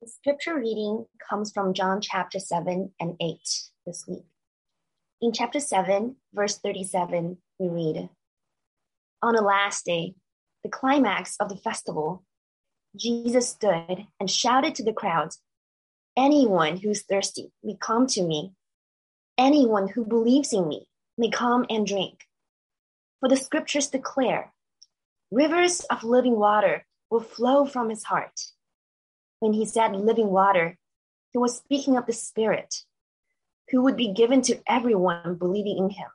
The scripture reading comes from John chapter 7 and 8 this week. In chapter 7, verse 37, we read On the last day, the climax of the festival, Jesus stood and shouted to the crowds Anyone who's thirsty may come to me. Anyone who believes in me may come and drink. For the scriptures declare rivers of living water will flow from his heart. When he said living water, he was speaking of the Spirit, who would be given to everyone believing in him.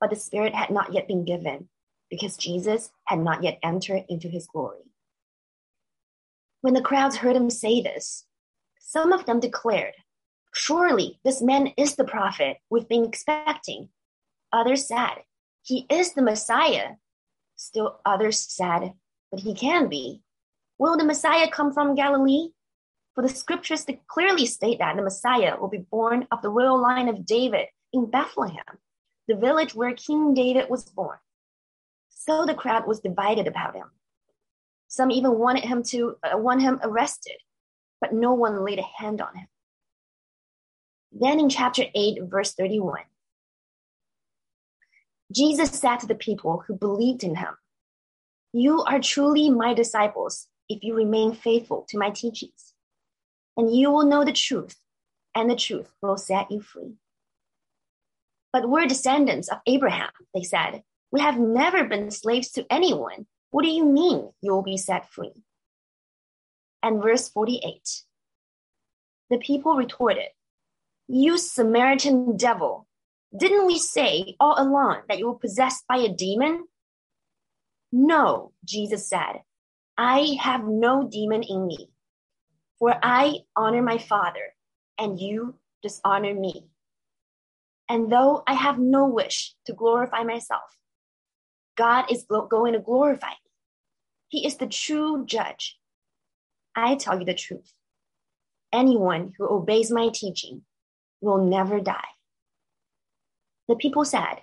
But the Spirit had not yet been given, because Jesus had not yet entered into his glory. When the crowds heard him say this, some of them declared, Surely this man is the prophet we've been expecting. Others said, He is the Messiah. Still others said, But he can be. Will the Messiah come from Galilee? For the scriptures clearly state that the Messiah will be born of the royal line of David in Bethlehem, the village where King David was born. So the crowd was divided about him. Some even wanted him to uh, want him arrested, but no one laid a hand on him. Then in chapter 8, verse 31, Jesus said to the people who believed in him, You are truly my disciples if you remain faithful to my teachings. And you will know the truth, and the truth will set you free. But we're descendants of Abraham, they said. We have never been slaves to anyone. What do you mean you will be set free? And verse 48 The people retorted, You Samaritan devil, didn't we say all along that you were possessed by a demon? No, Jesus said, I have no demon in me, for I honor my Father, and you dishonor me. And though I have no wish to glorify myself, God is going to glorify me. He is the true judge. I tell you the truth. Anyone who obeys my teaching will never die. The people said,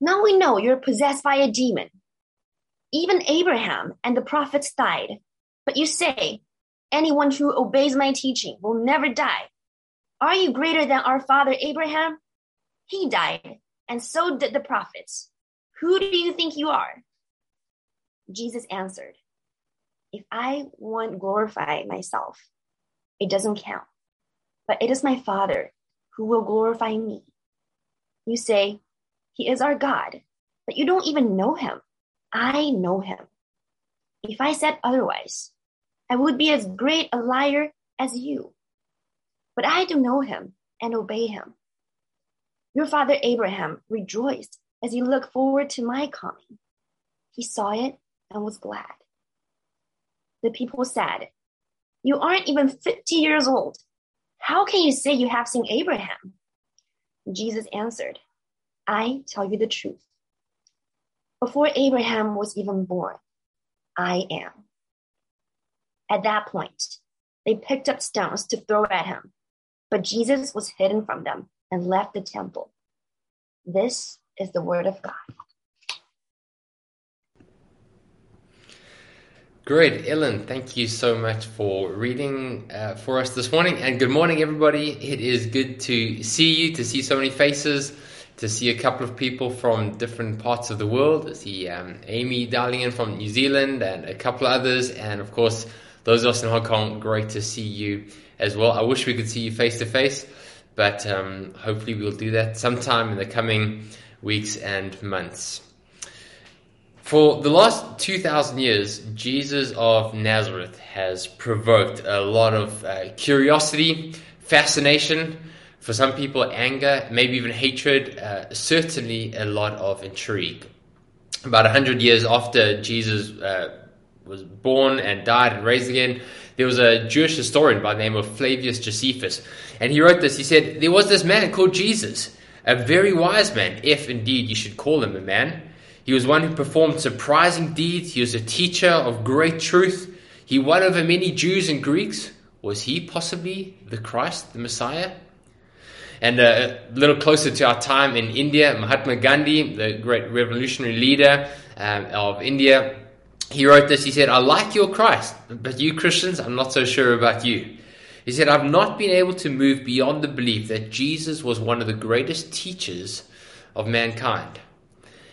Now we know you're possessed by a demon. Even Abraham and the prophets died. But you say, anyone who obeys my teaching will never die. Are you greater than our father Abraham? He died, and so did the prophets. Who do you think you are? Jesus answered, If I want glorify myself, it doesn't count. But it is my Father who will glorify me. You say, He is our God, but you don't even know him. I know him. If I said otherwise, I would be as great a liar as you. But I do know him and obey him. Your father Abraham rejoiced as he looked forward to my coming. He saw it and was glad. The people said, You aren't even 50 years old. How can you say you have seen Abraham? Jesus answered, I tell you the truth. Before Abraham was even born, I am. At that point, they picked up stones to throw at him, but Jesus was hidden from them and left the temple. This is the word of God. Great, Ellen. Thank you so much for reading uh, for us this morning. And good morning, everybody. It is good to see you, to see so many faces to see a couple of people from different parts of the world. To see um, Amy Darlingen from New Zealand and a couple others, and of course those of us in Hong Kong. Great to see you as well. I wish we could see you face to face, but um, hopefully we'll do that sometime in the coming weeks and months. For the last 2,000 years, Jesus of Nazareth has provoked a lot of uh, curiosity, fascination, for some people, anger, maybe even hatred, uh, certainly a lot of intrigue. About 100 years after Jesus uh, was born and died and raised again, there was a Jewish historian by the name of Flavius Josephus. And he wrote this. He said, There was this man called Jesus, a very wise man, if indeed you should call him a man. He was one who performed surprising deeds. He was a teacher of great truth. He won over many Jews and Greeks. Was he possibly the Christ, the Messiah? And uh, a little closer to our time in India, Mahatma Gandhi, the great revolutionary leader um, of India, he wrote this. He said, I like your Christ, but you Christians, I'm not so sure about you. He said, I've not been able to move beyond the belief that Jesus was one of the greatest teachers of mankind.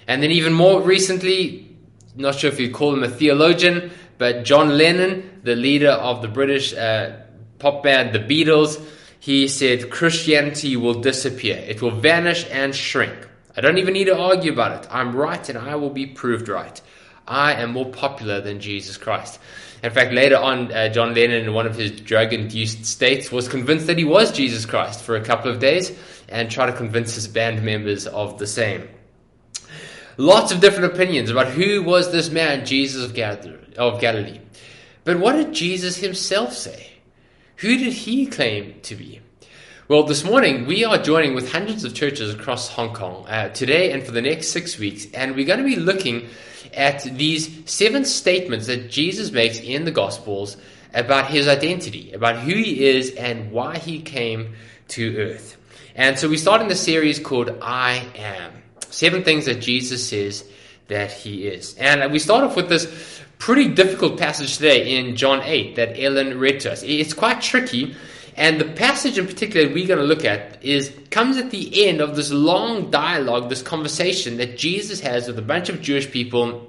And then, even more recently, not sure if you call him a theologian, but John Lennon, the leader of the British uh, pop band The Beatles, he said, Christianity will disappear. It will vanish and shrink. I don't even need to argue about it. I'm right and I will be proved right. I am more popular than Jesus Christ. In fact, later on, uh, John Lennon, in one of his drug induced states, was convinced that he was Jesus Christ for a couple of days and tried to convince his band members of the same. Lots of different opinions about who was this man, Jesus of Galilee. But what did Jesus himself say? Who did he claim to be? Well, this morning we are joining with hundreds of churches across Hong Kong uh, today and for the next six weeks, and we're going to be looking at these seven statements that Jesus makes in the Gospels about his identity, about who he is and why he came to earth. And so we start in the series called I Am. Seven things that Jesus says that he is. And we start off with this pretty difficult passage today in John 8 that Ellen read to us. It's quite tricky and the passage in particular that we're going to look at is comes at the end of this long dialogue, this conversation that Jesus has with a bunch of Jewish people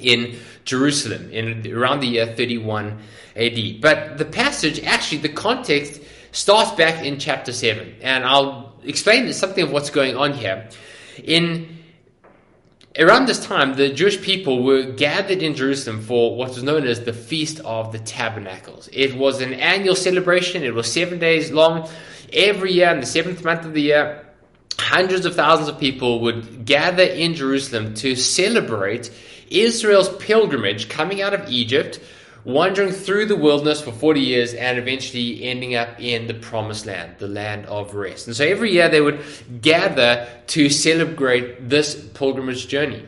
in Jerusalem in around the year 31 AD. But the passage, actually, the context starts back in chapter 7. And I'll explain something of what's going on here. In Around this time, the Jewish people were gathered in Jerusalem for what was known as the Feast of the Tabernacles. It was an annual celebration, it was seven days long. Every year, in the seventh month of the year, hundreds of thousands of people would gather in Jerusalem to celebrate Israel's pilgrimage coming out of Egypt wandering through the wilderness for 40 years and eventually ending up in the promised land, the land of rest. And so every year they would gather to celebrate this pilgrimage journey.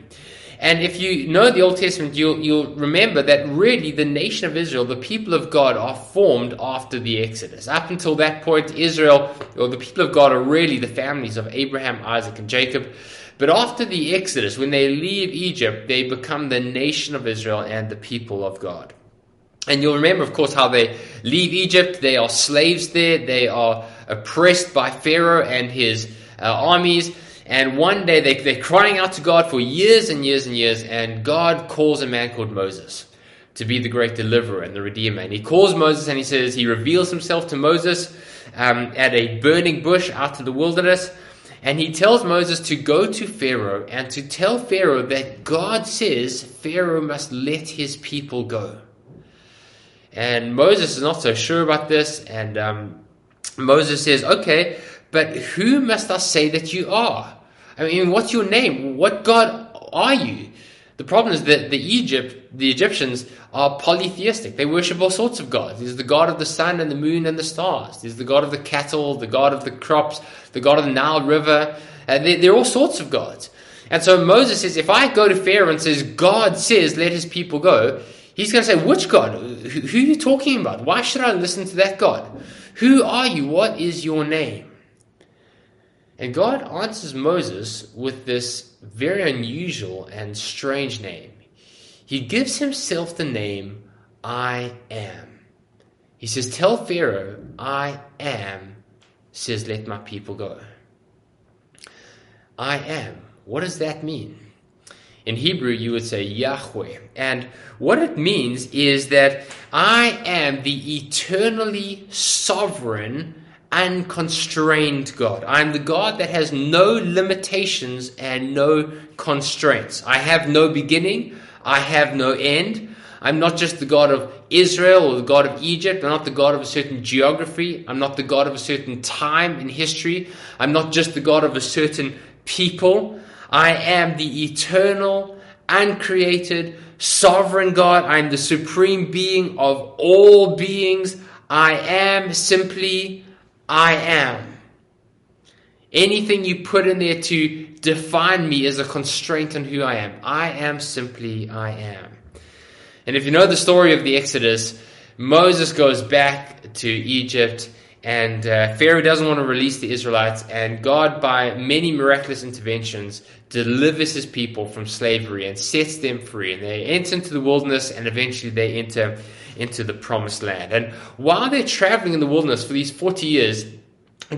And if you know the Old Testament, you'll, you'll remember that really the nation of Israel, the people of God, are formed after the Exodus. Up until that point, Israel, or the people of God, are really the families of Abraham, Isaac, and Jacob. But after the Exodus, when they leave Egypt, they become the nation of Israel and the people of God. And you'll remember, of course, how they leave Egypt. They are slaves there. They are oppressed by Pharaoh and his uh, armies. And one day they, they're crying out to God for years and years and years. And God calls a man called Moses to be the great deliverer and the redeemer. And he calls Moses and he says, he reveals himself to Moses um, at a burning bush out in the wilderness. And he tells Moses to go to Pharaoh and to tell Pharaoh that God says Pharaoh must let his people go. And Moses is not so sure about this. And um, Moses says, Okay, but who must I say that you are? I mean, what's your name? What God are you? The problem is that the Egypt, the Egyptians are polytheistic. They worship all sorts of gods. There's the god of the sun and the moon and the stars. There's the god of the cattle, the god of the crops, the god of the Nile River. And they're, they're all sorts of gods. And so Moses says, if I go to Pharaoh and says, God says, let his people go, He's going to say, Which God? Who are you talking about? Why should I listen to that God? Who are you? What is your name? And God answers Moses with this very unusual and strange name. He gives himself the name I am. He says, Tell Pharaoh, I am, says, Let my people go. I am. What does that mean? In Hebrew, you would say Yahweh. And what it means is that I am the eternally sovereign, unconstrained God. I'm the God that has no limitations and no constraints. I have no beginning, I have no end. I'm not just the God of Israel or the God of Egypt. I'm not the God of a certain geography. I'm not the God of a certain time in history. I'm not just the God of a certain people. I am the eternal, uncreated, sovereign God. I am the supreme being of all beings. I am simply, I am. Anything you put in there to define me is a constraint on who I am. I am simply, I am. And if you know the story of the Exodus, Moses goes back to Egypt and uh, Pharaoh doesn't want to release the Israelites, and God, by many miraculous interventions, delivers his people from slavery and sets them free. And they enter into the wilderness, and eventually they enter into the promised land. And while they're traveling in the wilderness for these 40 years,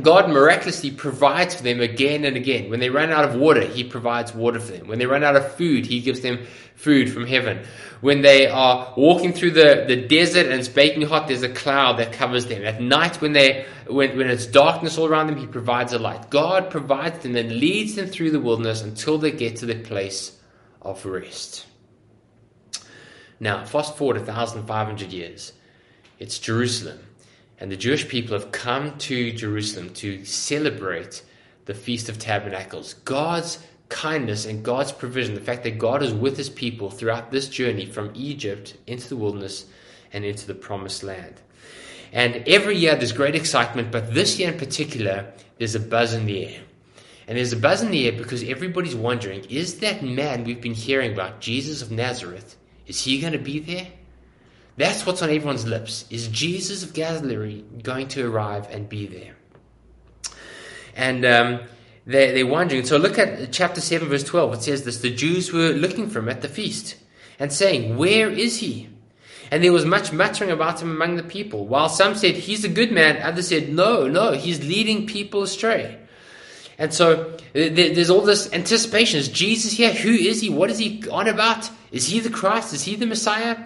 God miraculously provides for them again and again. When they run out of water, He provides water for them. When they run out of food, He gives them food from heaven. When they are walking through the, the desert and it's baking hot, there's a cloud that covers them. At night, when they when, when it's darkness all around them, He provides a light. God provides them and leads them through the wilderness until they get to the place of rest. Now, fast forward 1,500 years. It's Jerusalem. And the Jewish people have come to Jerusalem to celebrate the Feast of Tabernacles. God's kindness and God's provision, the fact that God is with his people throughout this journey from Egypt into the wilderness and into the promised land. And every year there's great excitement, but this year in particular, there's a buzz in the air. And there's a buzz in the air because everybody's wondering is that man we've been hearing about, Jesus of Nazareth, is he going to be there? That's what's on everyone's lips. Is Jesus of Galilee going to arrive and be there? And um, they're, they're wondering. So look at chapter 7, verse 12. It says this The Jews were looking for him at the feast and saying, Where is he? And there was much muttering about him among the people. While some said, He's a good man, others said, No, no, he's leading people astray. And so there's all this anticipation. Is Jesus here? Who is he? What is he on about? Is he the Christ? Is he the Messiah?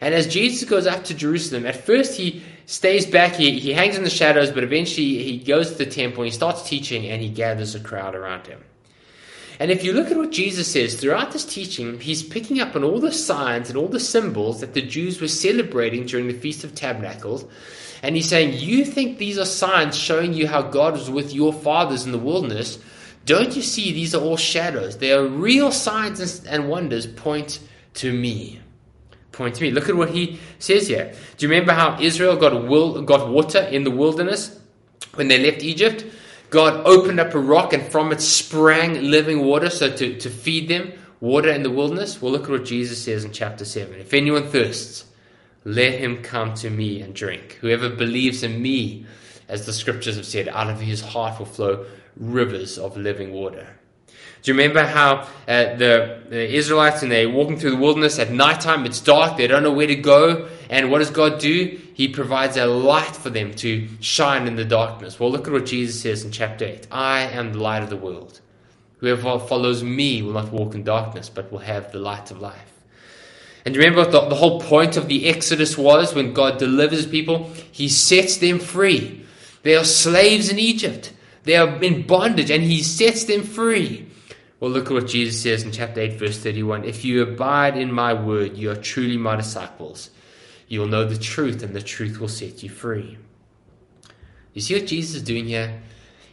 And as Jesus goes up to Jerusalem, at first he stays back, he, he hangs in the shadows, but eventually he goes to the temple, he starts teaching, and he gathers a crowd around him. And if you look at what Jesus says throughout this teaching, he's picking up on all the signs and all the symbols that the Jews were celebrating during the Feast of Tabernacles. And he's saying, You think these are signs showing you how God was with your fathers in the wilderness? Don't you see these are all shadows? They are real signs and wonders point to me point to me. Look at what he says here. Do you remember how Israel got, will, got water in the wilderness when they left Egypt? God opened up a rock and from it sprang living water so to, to feed them water in the wilderness. Well, look at what Jesus says in chapter 7. If anyone thirsts, let him come to me and drink. Whoever believes in me, as the scriptures have said, out of his heart will flow rivers of living water. Do you remember how uh, the, the Israelites and they're walking through the wilderness at nighttime? It's dark, they don't know where to go. And what does God do? He provides a light for them to shine in the darkness. Well, look at what Jesus says in chapter 8 I am the light of the world. Whoever follows me will not walk in darkness, but will have the light of life. And remember what the, the whole point of the Exodus was when God delivers people? He sets them free. They are slaves in Egypt. They are in bondage, and He sets them free. Well, look at what Jesus says in chapter 8, verse 31. If you abide in my word, you are truly my disciples. You will know the truth, and the truth will set you free. You see what Jesus is doing here?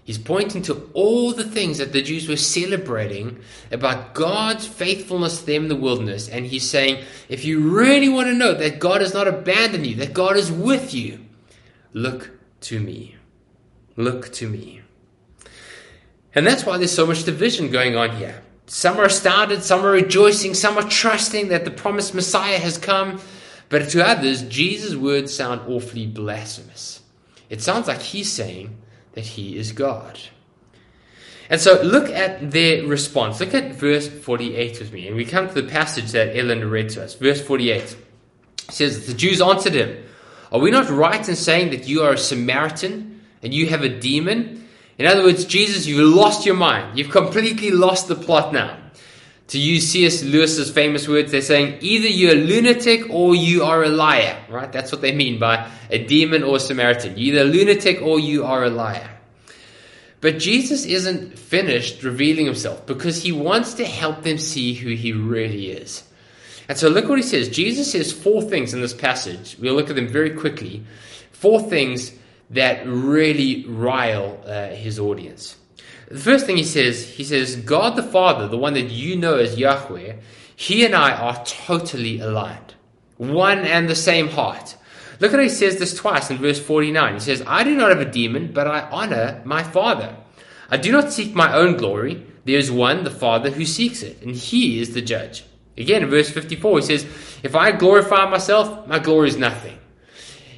He's pointing to all the things that the Jews were celebrating about God's faithfulness to them in the wilderness. And he's saying, if you really want to know that God has not abandoned you, that God is with you, look to me. Look to me. And that's why there's so much division going on here. Some are astounded, some are rejoicing, some are trusting that the promised Messiah has come. But to others, Jesus' words sound awfully blasphemous. It sounds like he's saying that he is God. And so look at their response. Look at verse 48 with me. And we come to the passage that Ellen read to us. Verse 48 says, The Jews answered him, Are we not right in saying that you are a Samaritan and you have a demon? In other words, Jesus, you've lost your mind. You've completely lost the plot now. To use C.S. Lewis's famous words, they're saying either you're a lunatic or you are a liar, right? That's what they mean by a demon or a Samaritan. You're either a lunatic or you are a liar. But Jesus isn't finished revealing himself because he wants to help them see who he really is. And so look what he says. Jesus says four things in this passage. We'll look at them very quickly. Four things that really rile uh, his audience. The first thing he says, he says, God the Father, the one that you know as Yahweh, he and I are totally aligned. One and the same heart. Look at how he says this twice in verse 49. He says, I do not have a demon, but I honor my Father. I do not seek my own glory. There is one, the Father, who seeks it, and he is the judge. Again, in verse 54, he says, If I glorify myself, my glory is nothing.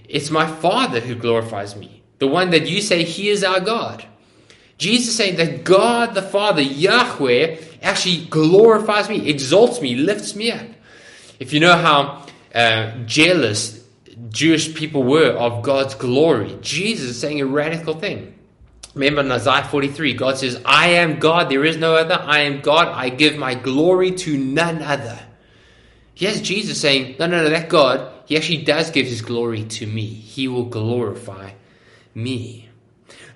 It's my Father who glorifies me. The one that you say, He is our God. Jesus saying that God the Father, Yahweh, actually glorifies me, exalts me, lifts me up. If you know how uh, jealous Jewish people were of God's glory, Jesus is saying a radical thing. Remember in Isaiah 43, God says, I am God, there is no other. I am God, I give my glory to none other. Yes, Jesus saying, No, no, no, that God, He actually does give His glory to me. He will glorify me.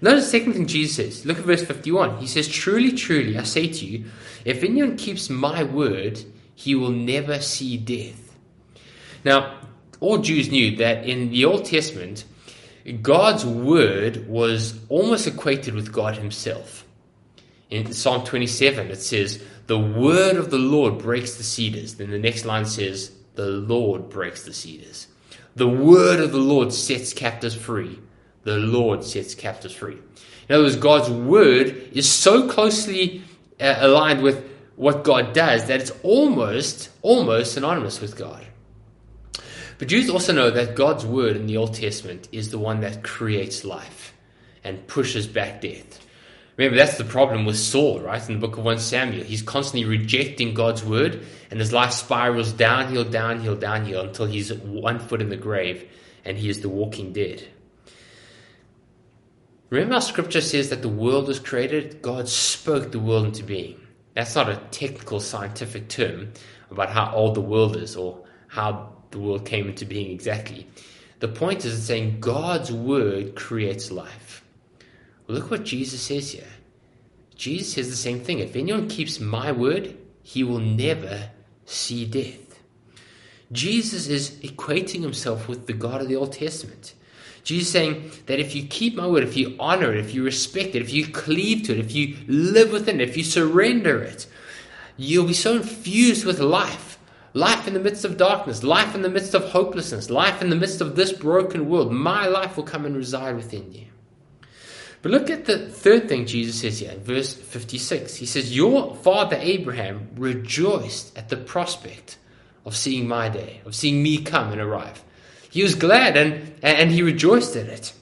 Notice the second thing Jesus says. Look at verse 51. He says, Truly, truly, I say to you, if anyone keeps my word, he will never see death. Now, all Jews knew that in the Old Testament, God's word was almost equated with God Himself. In Psalm 27, it says, The word of the Lord breaks the cedars. Then the next line says, The Lord breaks the cedars. The word of the Lord sets captives free. The Lord sets captives free. In other words, God's word is so closely uh, aligned with what God does that it's almost, almost synonymous with God. But Jews also know that God's word in the Old Testament is the one that creates life and pushes back death. Remember, that's the problem with Saul, right? In the book of 1 Samuel. He's constantly rejecting God's word, and his life spirals downhill, downhill, downhill until he's one foot in the grave and he is the walking dead. Remember, our scripture says that the world was created, God spoke the world into being. That's not a technical scientific term about how old the world is or how the world came into being exactly. The point is it's saying God's word creates life. Look what Jesus says here. Jesus says the same thing. If anyone keeps my word, he will never see death. Jesus is equating himself with the God of the Old Testament. Jesus saying that if you keep my word, if you honor it, if you respect it, if you cleave to it, if you live within it, if you surrender it, you'll be so infused with life Life in the midst of darkness, life in the midst of hopelessness, life in the midst of this broken world. My life will come and reside within you. But look at the third thing Jesus says here verse 56. He says, Your father Abraham rejoiced at the prospect of seeing my day, of seeing me come and arrive. He was glad and, and he rejoiced at it.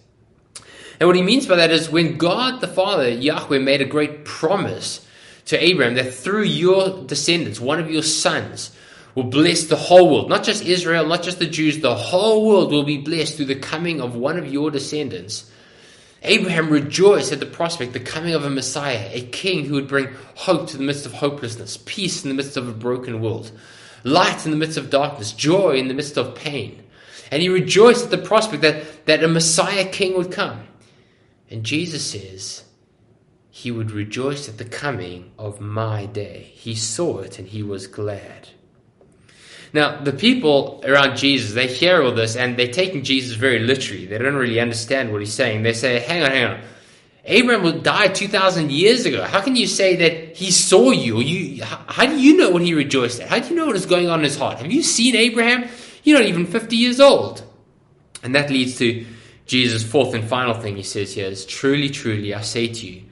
And what he means by that is when God the Father, Yahweh, made a great promise to Abraham that through your descendants, one of your sons, will bless the whole world, not just Israel, not just the Jews, the whole world will be blessed through the coming of one of your descendants. Abraham rejoiced at the prospect, the coming of a Messiah, a king who would bring hope to the midst of hopelessness, peace in the midst of a broken world, light in the midst of darkness, joy in the midst of pain. And he rejoiced at the prospect that, that a Messiah king would come. And Jesus says, he would rejoice at the coming of my day. He saw it and he was glad. Now, the people around Jesus, they hear all this and they're taking Jesus very literally. They don't really understand what he's saying. They say, hang on, hang on. Abraham died 2,000 years ago. How can you say that he saw you? you how do you know what he rejoiced at? How do you know what is going on in his heart? Have you seen Abraham? You're not even 50 years old. And that leads to Jesus' fourth and final thing he says here is truly, truly, I say to you,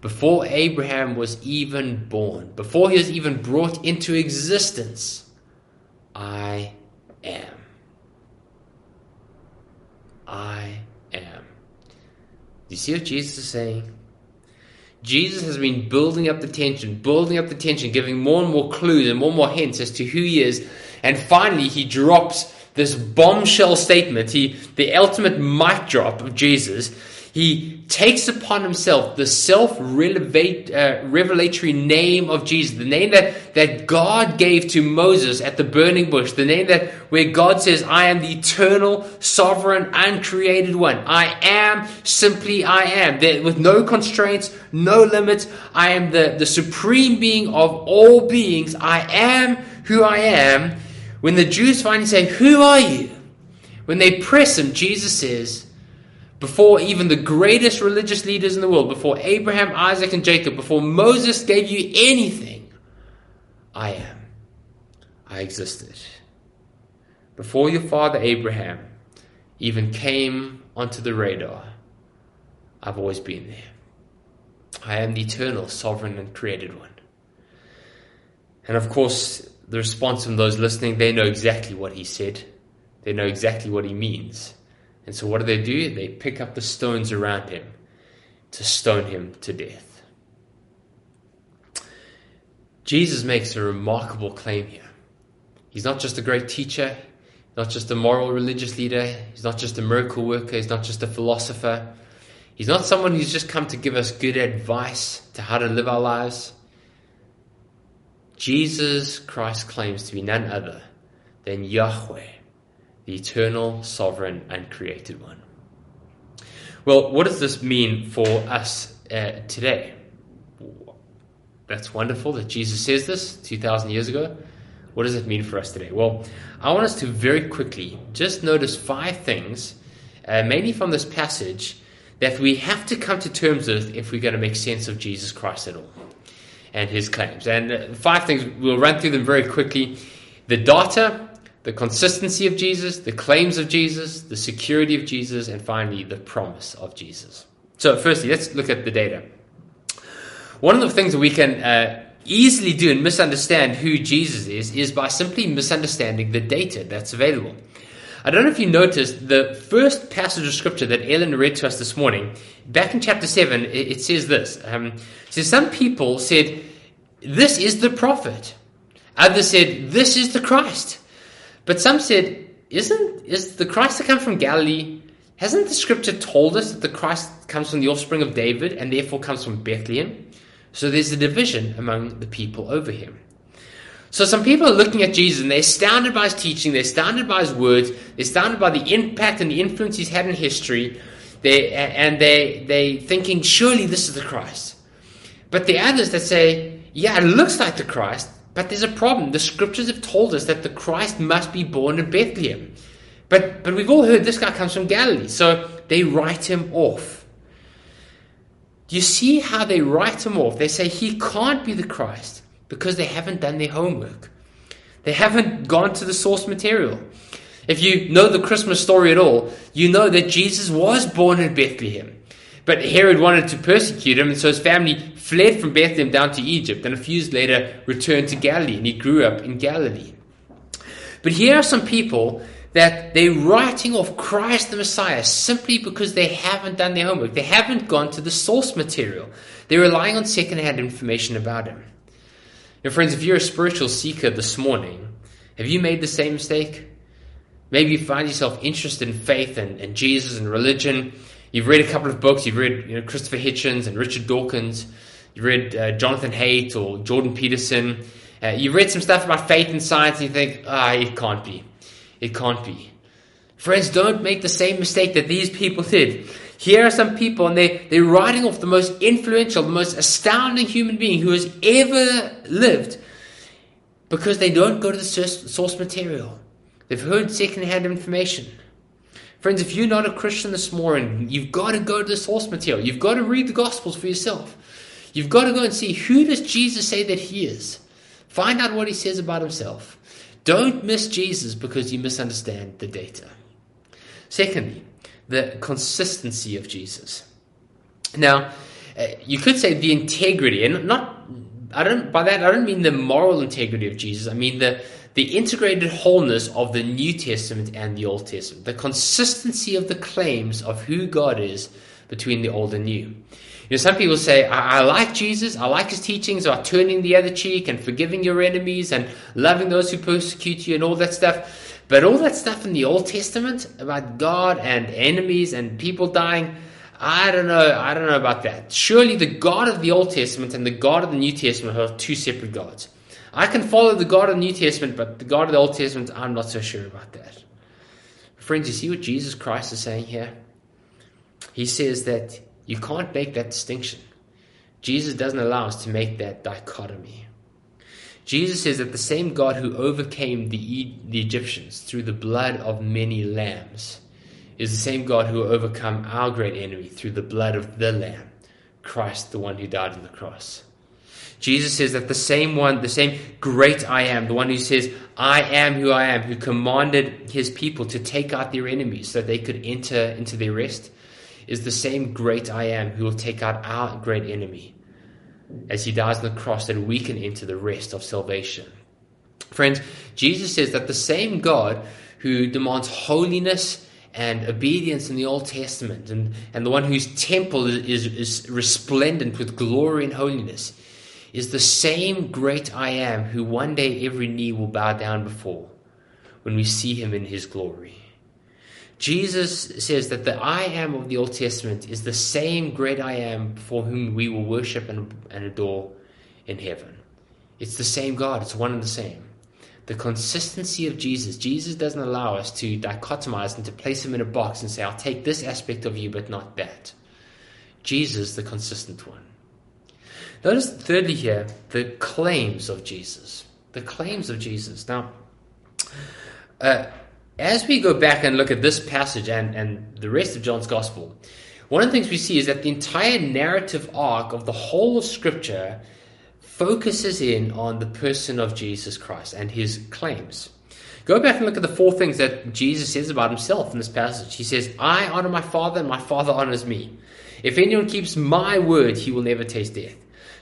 before Abraham was even born, before he was even brought into existence, I am. I am. Do you see what Jesus is saying? Jesus has been building up the tension, building up the tension, giving more and more clues and more and more hints as to who he is. And finally, he drops this bombshell statement, he, the ultimate mic drop of Jesus. He takes upon himself the self uh, revelatory name of Jesus, the name that, that God gave to Moses at the burning bush, the name that where God says, I am the eternal, sovereign, uncreated one. I am simply I am. There, with no constraints, no limits. I am the, the supreme being of all beings. I am who I am. When the Jews finally say, Who are you? When they press him, Jesus says, before even the greatest religious leaders in the world, before Abraham, Isaac, and Jacob, before Moses gave you anything, I am. I existed. Before your father Abraham even came onto the radar, I've always been there. I am the eternal, sovereign, and created one. And of course, the response from those listening, they know exactly what he said. They know exactly what he means. And so, what do they do? They pick up the stones around him to stone him to death. Jesus makes a remarkable claim here. He's not just a great teacher, not just a moral religious leader, he's not just a miracle worker, he's not just a philosopher. He's not someone who's just come to give us good advice to how to live our lives. Jesus Christ claims to be none other than Yahweh, the eternal, sovereign, and created one. Well, what does this mean for us uh, today? That's wonderful that Jesus says this 2,000 years ago. What does it mean for us today? Well, I want us to very quickly just notice five things, uh, mainly from this passage, that we have to come to terms with if we're going to make sense of Jesus Christ at all and his claims. And five things, we'll run through them very quickly the data, the consistency of Jesus, the claims of Jesus, the security of Jesus, and finally, the promise of Jesus. So, firstly, let's look at the data. One of the things that we can uh, easily do and misunderstand who Jesus is is by simply misunderstanding the data that's available. I don't know if you noticed the first passage of scripture that Ellen read to us this morning, back in chapter 7, it, says this. Um, it says, Some people said, This is the prophet. Others said, This is the Christ. But some said, Isn't is the Christ to come from Galilee? Hasn't the scripture told us that the Christ comes from the offspring of David and therefore comes from Bethlehem? So there's a division among the people over him. So some people are looking at Jesus and they're astounded by his teaching, they're astounded by his words, they're astounded by the impact and the influence he's had in history, they, and they, they thinking, surely this is the Christ. But the others that say, yeah, it looks like the Christ, but there's a problem. The scriptures have told us that the Christ must be born in Bethlehem. But, but we've all heard this guy comes from Galilee, so they write him off. Do you see how they write him off? They say he can't be the Christ because they haven't done their homework. They haven't gone to the source material. If you know the Christmas story at all, you know that Jesus was born in Bethlehem. But Herod wanted to persecute him, and so his family fled from Bethlehem down to Egypt, and a few years later returned to Galilee, and he grew up in Galilee. But here are some people that they're writing off Christ the Messiah simply because they haven't done their homework. They haven't gone to the source material. They're relying on secondhand information about him. Now, friends, if you're a spiritual seeker this morning, have you made the same mistake? Maybe you find yourself interested in faith and, and Jesus and religion. You've read a couple of books. You've read you know, Christopher Hitchens and Richard Dawkins. You've read uh, Jonathan Haidt or Jordan Peterson. Uh, you've read some stuff about faith and science, and you think, ah, it can't be. It can't be. Friends, don't make the same mistake that these people did. Here are some people, and they, they're writing off the most influential, the most astounding human being who has ever lived because they don't go to the source material. They've heard secondhand information. Friends, if you're not a Christian this morning, you've got to go to the source material. You've got to read the Gospels for yourself. You've got to go and see who does Jesus say that he is. Find out what he says about himself. Don't miss Jesus because you misunderstand the data. Secondly, the consistency of Jesus. Now, uh, you could say the integrity, and not I don't by that I don't mean the moral integrity of Jesus. I mean the the integrated wholeness of the New Testament and the Old Testament, the consistency of the claims of who God is between the old and new. You know, some people say, I, I, like Jesus, I like his teachings about turning the other cheek and forgiving your enemies and loving those who persecute you and all that stuff. But all that stuff in the Old Testament about God and enemies and people dying, I don't know. I don't know about that. Surely the God of the Old Testament and the God of the New Testament are two separate gods. I can follow the God of the New Testament, but the God of the Old Testament, I'm not so sure about that. Friends, you see what Jesus Christ is saying here? He says that you can't make that distinction. Jesus doesn't allow us to make that dichotomy. Jesus says that the same God who overcame the, the Egyptians through the blood of many lambs is the same God who overcome our great enemy through the blood of the Lamb, Christ, the one who died on the cross. Jesus says that the same one, the same great I am, the one who says, I am who I am, who commanded his people to take out their enemies so they could enter into their rest, is the same great I am who will take out our great enemy as he dies on the cross that we can enter the rest of salvation. Friends, Jesus says that the same God who demands holiness and obedience in the Old Testament, and, and the one whose temple is, is, is resplendent with glory and holiness, is the same great I am who one day every knee will bow down before when we see him in his glory. Jesus says that the I am of the Old Testament is the same great I am for whom we will worship and, and adore in heaven. It's the same God, it's one and the same. The consistency of Jesus. Jesus doesn't allow us to dichotomize and to place him in a box and say, I'll take this aspect of you, but not that. Jesus, the consistent one. Notice, thirdly, here, the claims of Jesus. The claims of Jesus. Now, uh, as we go back and look at this passage and, and the rest of John's Gospel, one of the things we see is that the entire narrative arc of the whole of Scripture focuses in on the person of Jesus Christ and his claims. Go back and look at the four things that Jesus says about himself in this passage. He says, I honor my Father, and my Father honors me. If anyone keeps my word, he will never taste death.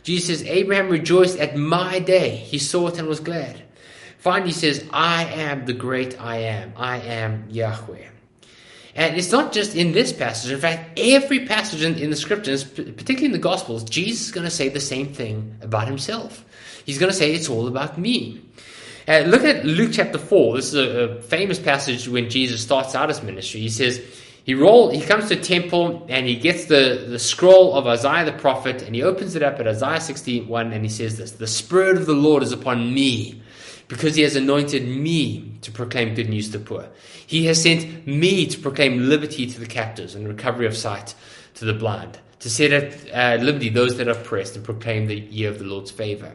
Jesus says, Abraham rejoiced at my day. He saw it and was glad. Finally, he says, I am the great I am. I am Yahweh. And it's not just in this passage. In fact, every passage in, in the scriptures, particularly in the Gospels, Jesus is going to say the same thing about himself. He's going to say, It's all about me. Uh, look at Luke chapter 4. This is a, a, famous passage when Jesus starts out his ministry. He says, he roll, he comes to temple and he gets the, the scroll of Isaiah the prophet and he opens it up at Isaiah 61 and he says this The Spirit of the Lord is upon me because he has anointed me to proclaim good news to the poor. He has sent me to proclaim liberty to the captives and recovery of sight to the blind, to set at uh, liberty those that are oppressed and proclaim the year of the Lord's favor.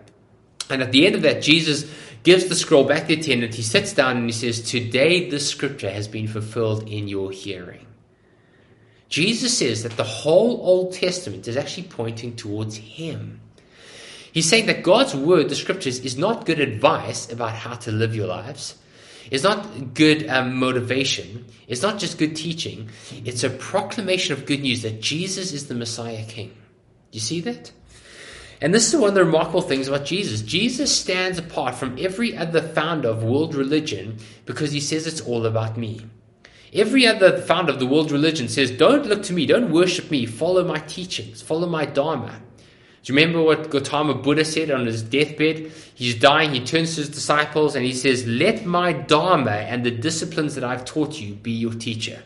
And at the end of that, Jesus gives the scroll back to the attendant. He sits down and he says, Today this scripture has been fulfilled in your hearing. Jesus says that the whole Old Testament is actually pointing towards him. He's saying that God's word, the scriptures, is not good advice about how to live your lives. It's not good um, motivation. It's not just good teaching. It's a proclamation of good news that Jesus is the Messiah King. Do you see that? And this is one of the remarkable things about Jesus. Jesus stands apart from every other founder of world religion because he says it's all about me. Every other founder of the world religion says, Don't look to me, don't worship me, follow my teachings, follow my Dharma. Do you remember what Gautama Buddha said on his deathbed? He's dying, he turns to his disciples and he says, Let my Dharma and the disciplines that I've taught you be your teacher.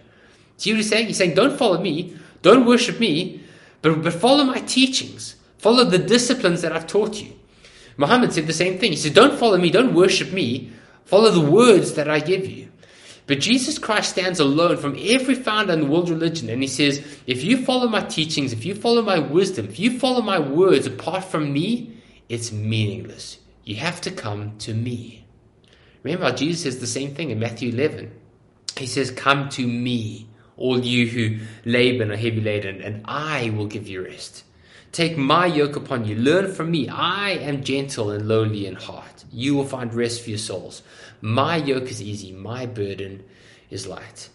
See what he's saying? He's saying, Don't follow me, don't worship me, but, but follow my teachings. Follow the disciplines that I've taught you. Muhammad said the same thing. He said, Don't follow me, don't worship me, follow the words that I give you. But Jesus Christ stands alone from every founder in the world religion, and he says, If you follow my teachings, if you follow my wisdom, if you follow my words apart from me, it's meaningless. You have to come to me. Remember how Jesus says the same thing in Matthew 11. He says, Come to me, all you who labor and are heavy laden, and I will give you rest. Take my yoke upon you. Learn from me. I am gentle and lowly in heart. You will find rest for your souls. My yoke is easy, my burden is light.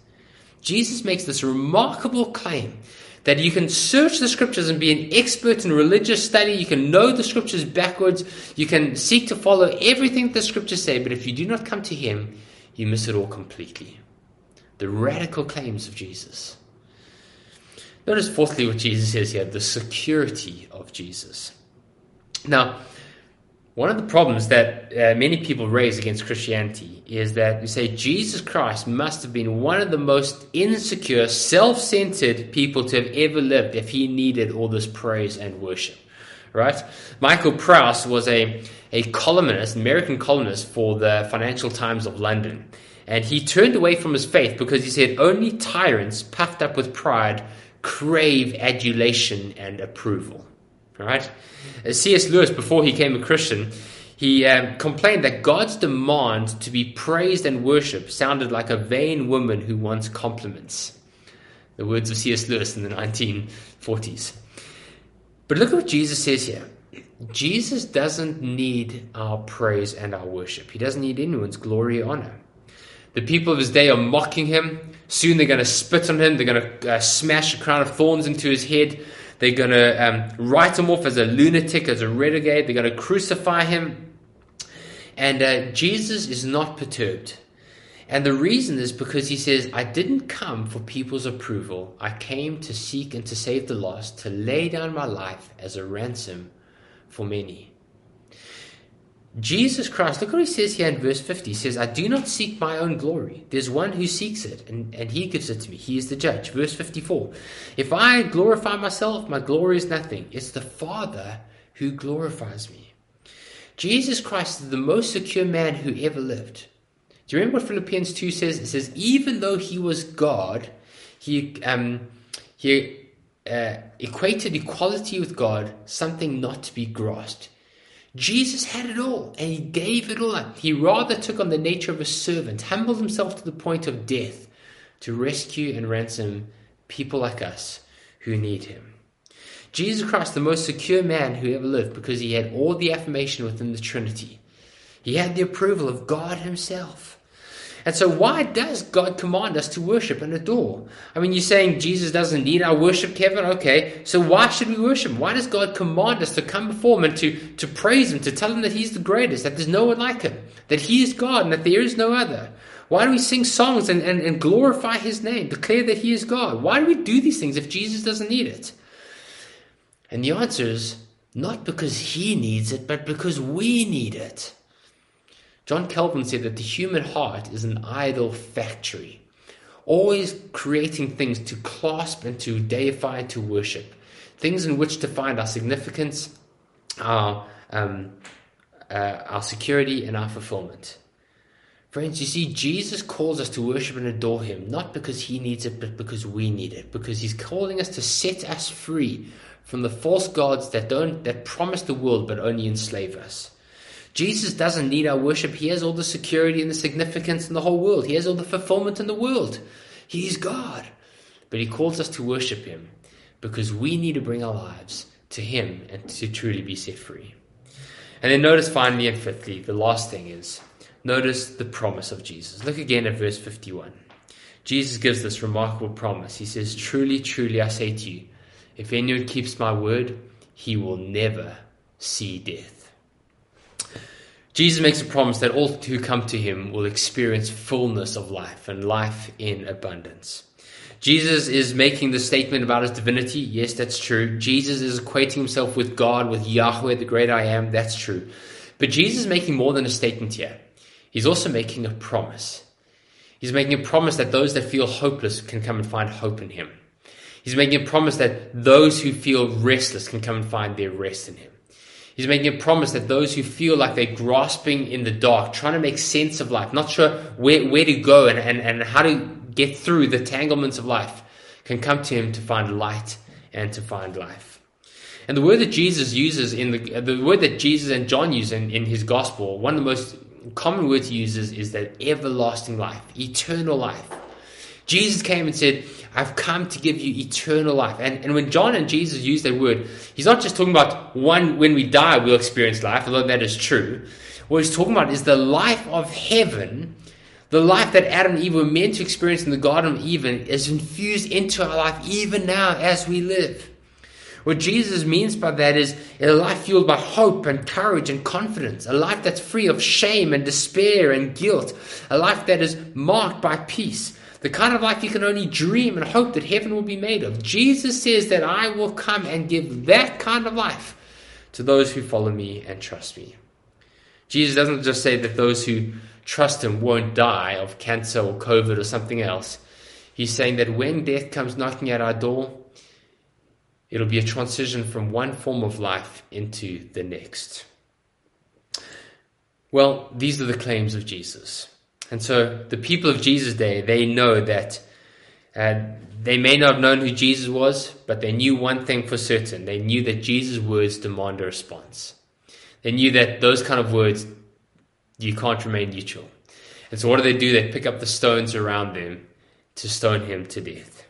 Jesus makes this remarkable claim that you can search the scriptures and be an expert in religious study. You can know the scriptures backwards. You can seek to follow everything the scriptures say, but if you do not come to Him, you miss it all completely. The radical claims of Jesus. Notice, fourthly, what Jesus says here the security of Jesus. Now, one of the problems that uh, many people raise against Christianity is that you say Jesus Christ must have been one of the most insecure, self centered people to have ever lived if he needed all this praise and worship. Right? Michael Prowse was a, a columnist, American columnist for the Financial Times of London. And he turned away from his faith because he said only tyrants puffed up with pride crave adulation and approval. Right? Uh, C.S. Lewis, before he became a Christian, he um, complained that God's demand to be praised and worshipped sounded like a vain woman who wants compliments. The words of C.S. Lewis in the 1940s. But look at what Jesus says here. Jesus doesn't need our praise and our worship. He doesn't need anyone's glory or honor. The people of his day are mocking him. Soon they're going to spit on him. They're going to uh, smash a crown of thorns into his head. They're going to um, write him off as a lunatic, as a renegade. They're going to crucify him. And uh, Jesus is not perturbed. And the reason is because he says, I didn't come for people's approval. I came to seek and to save the lost, to lay down my life as a ransom for many. Jesus Christ, look what he says here in verse 50. He says, I do not seek my own glory. There's one who seeks it, and, and he gives it to me. He is the judge. Verse 54. If I glorify myself, my glory is nothing. It's the Father who glorifies me. Jesus Christ is the most secure man who ever lived. Do you remember what Philippians 2 says? It says, even though he was God, he, um, he uh, equated equality with God something not to be grasped. Jesus had it all and he gave it all up. He rather took on the nature of a servant, humbled himself to the point of death to rescue and ransom people like us who need him. Jesus Christ, the most secure man who ever lived, because he had all the affirmation within the Trinity. He had the approval of God Himself. And so, why does God command us to worship and adore? I mean, you're saying Jesus doesn't need our worship, Kevin? Okay, so why should we worship? Why does God command us to come before Him and to, to praise Him, to tell Him that He's the greatest, that there's no one like Him, that He is God and that there is no other? Why do we sing songs and, and, and glorify His name, declare that He is God? Why do we do these things if Jesus doesn't need it? And the answer is not because He needs it, but because we need it. John Calvin said that the human heart is an idol factory, always creating things to clasp and to deify and to worship, things in which to find our significance, our, um, uh, our security, and our fulfillment. Friends, you see, Jesus calls us to worship and adore Him, not because He needs it, but because we need it, because He's calling us to set us free from the false gods that don't that promise the world but only enslave us. Jesus doesn't need our worship. He has all the security and the significance in the whole world. He has all the fulfillment in the world. He is God. But He calls us to worship Him because we need to bring our lives to Him and to truly be set free. And then notice finally and fifthly, the last thing is notice the promise of Jesus. Look again at verse 51. Jesus gives this remarkable promise. He says, Truly, truly, I say to you, if anyone keeps my word, he will never see death. Jesus makes a promise that all who come to him will experience fullness of life and life in abundance. Jesus is making the statement about his divinity. Yes, that's true. Jesus is equating himself with God, with Yahweh, the great I am. That's true. But Jesus is making more than a statement here. He's also making a promise. He's making a promise that those that feel hopeless can come and find hope in him. He's making a promise that those who feel restless can come and find their rest in him. He's making a promise that those who feel like they're grasping in the dark, trying to make sense of life, not sure where, where to go and, and, and how to get through the tanglements of life, can come to him to find light and to find life. And the word that Jesus uses in the, the word that Jesus and John use in, in his gospel, one of the most common words he uses is that everlasting life, eternal life. Jesus came and said, I've come to give you eternal life. And, and when John and Jesus use that word, he's not just talking about one, when we die, we'll experience life, although that is true. What he's talking about is the life of heaven, the life that Adam and Eve were meant to experience in the Garden of Eden, is infused into our life even now as we live. What Jesus means by that is a life fueled by hope and courage and confidence, a life that's free of shame and despair and guilt, a life that is marked by peace, the kind of life you can only dream and hope that heaven will be made of. Jesus says that I will come and give that kind of life to those who follow me and trust me. Jesus doesn't just say that those who trust him won't die of cancer or COVID or something else. He's saying that when death comes knocking at our door, it'll be a transition from one form of life into the next. Well, these are the claims of Jesus. And so the people of Jesus' day, they know that uh, they may not have known who Jesus was, but they knew one thing for certain. They knew that Jesus' words demand a response. They knew that those kind of words, you can't remain neutral. And so what do they do? They pick up the stones around them to stone him to death.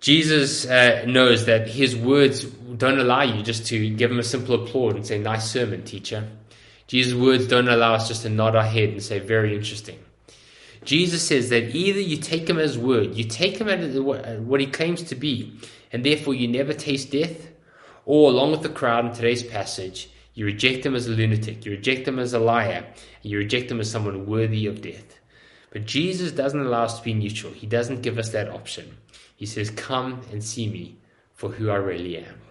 Jesus uh, knows that his words don't allow you just to give him a simple applause and say, Nice sermon, teacher. Jesus' words don't allow us just to nod our head and say, Very interesting. Jesus says that either you take him as word, you take him at what he claims to be, and therefore you never taste death, or along with the crowd in today's passage, you reject him as a lunatic, you reject him as a liar, and you reject him as someone worthy of death. But Jesus doesn't allow us to be neutral. He doesn't give us that option. He says, Come and see me for who I really am.